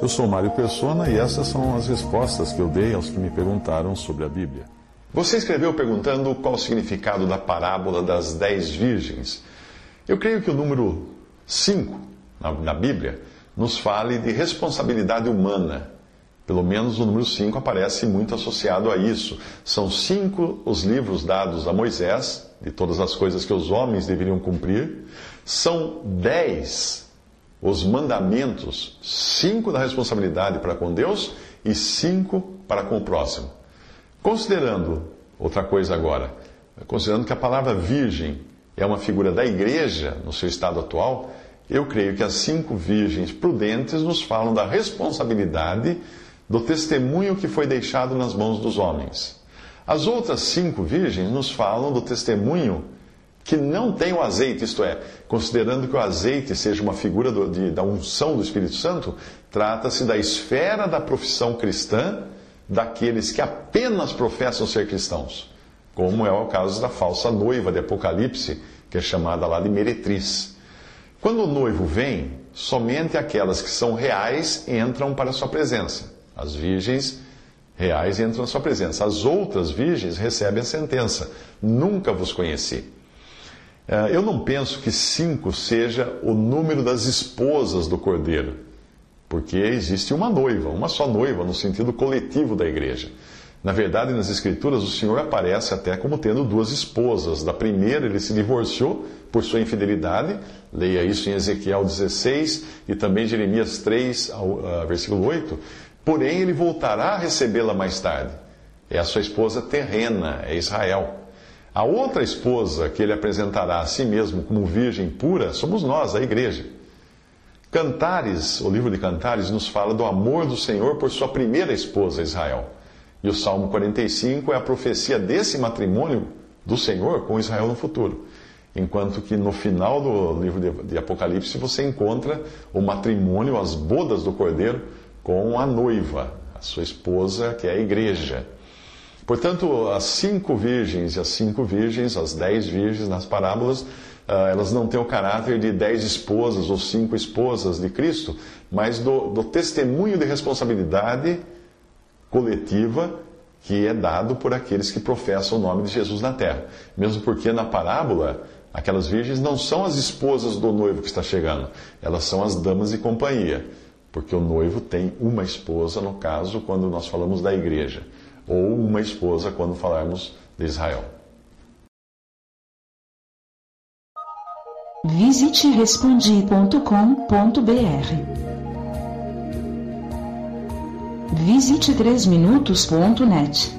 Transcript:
Eu sou Mário Persona e essas são as respostas que eu dei aos que me perguntaram sobre a Bíblia. Você escreveu perguntando qual o significado da parábola das dez virgens. Eu creio que o número 5 na, na Bíblia nos fale de responsabilidade humana. Pelo menos o número 5 aparece muito associado a isso. São cinco os livros dados a Moisés, de todas as coisas que os homens deveriam cumprir. São dez os mandamentos, cinco da responsabilidade para com Deus e cinco para com o próximo. Considerando, outra coisa agora, considerando que a palavra virgem é uma figura da igreja no seu estado atual, eu creio que as cinco virgens prudentes nos falam da responsabilidade do testemunho que foi deixado nas mãos dos homens. As outras cinco virgens nos falam do testemunho que não tem o azeite, isto é, considerando que o azeite seja uma figura do, de, da unção do Espírito Santo, trata-se da esfera da profissão cristã daqueles que apenas professam ser cristãos, como é o caso da falsa noiva de Apocalipse, que é chamada lá de meretriz. Quando o noivo vem, somente aquelas que são reais entram para a sua presença. As virgens reais entram na sua presença. As outras virgens recebem a sentença: Nunca vos conheci. É, eu não penso que cinco seja o número das esposas do cordeiro, porque existe uma noiva, uma só noiva, no sentido coletivo da igreja. Na verdade, nas Escrituras, o Senhor aparece até como tendo duas esposas. Da primeira, ele se divorciou por sua infidelidade, leia isso em Ezequiel 16 e também Jeremias 3, ah, versículo 8. Porém, ele voltará a recebê-la mais tarde. É a sua esposa terrena, é Israel. A outra esposa que ele apresentará a si mesmo como virgem pura somos nós, a igreja. Cantares, o livro de Cantares, nos fala do amor do Senhor por sua primeira esposa, Israel. E o Salmo 45 é a profecia desse matrimônio do Senhor com Israel no futuro. Enquanto que no final do livro de Apocalipse você encontra o matrimônio, as bodas do cordeiro, com a noiva, a sua esposa, que é a igreja. Portanto, as cinco virgens e as cinco virgens, as dez virgens nas parábolas, ah, elas não têm o caráter de dez esposas ou cinco esposas de Cristo, mas do, do testemunho de responsabilidade coletiva que é dado por aqueles que professam o nome de Jesus na terra. Mesmo porque na parábola, aquelas virgens não são as esposas do noivo que está chegando, elas são as damas de companhia. Porque o noivo tem uma esposa, no caso, quando nós falamos da igreja ou uma esposa quando falarmos de Israel. Visite respondi.com.br. Visite 3minutos.net.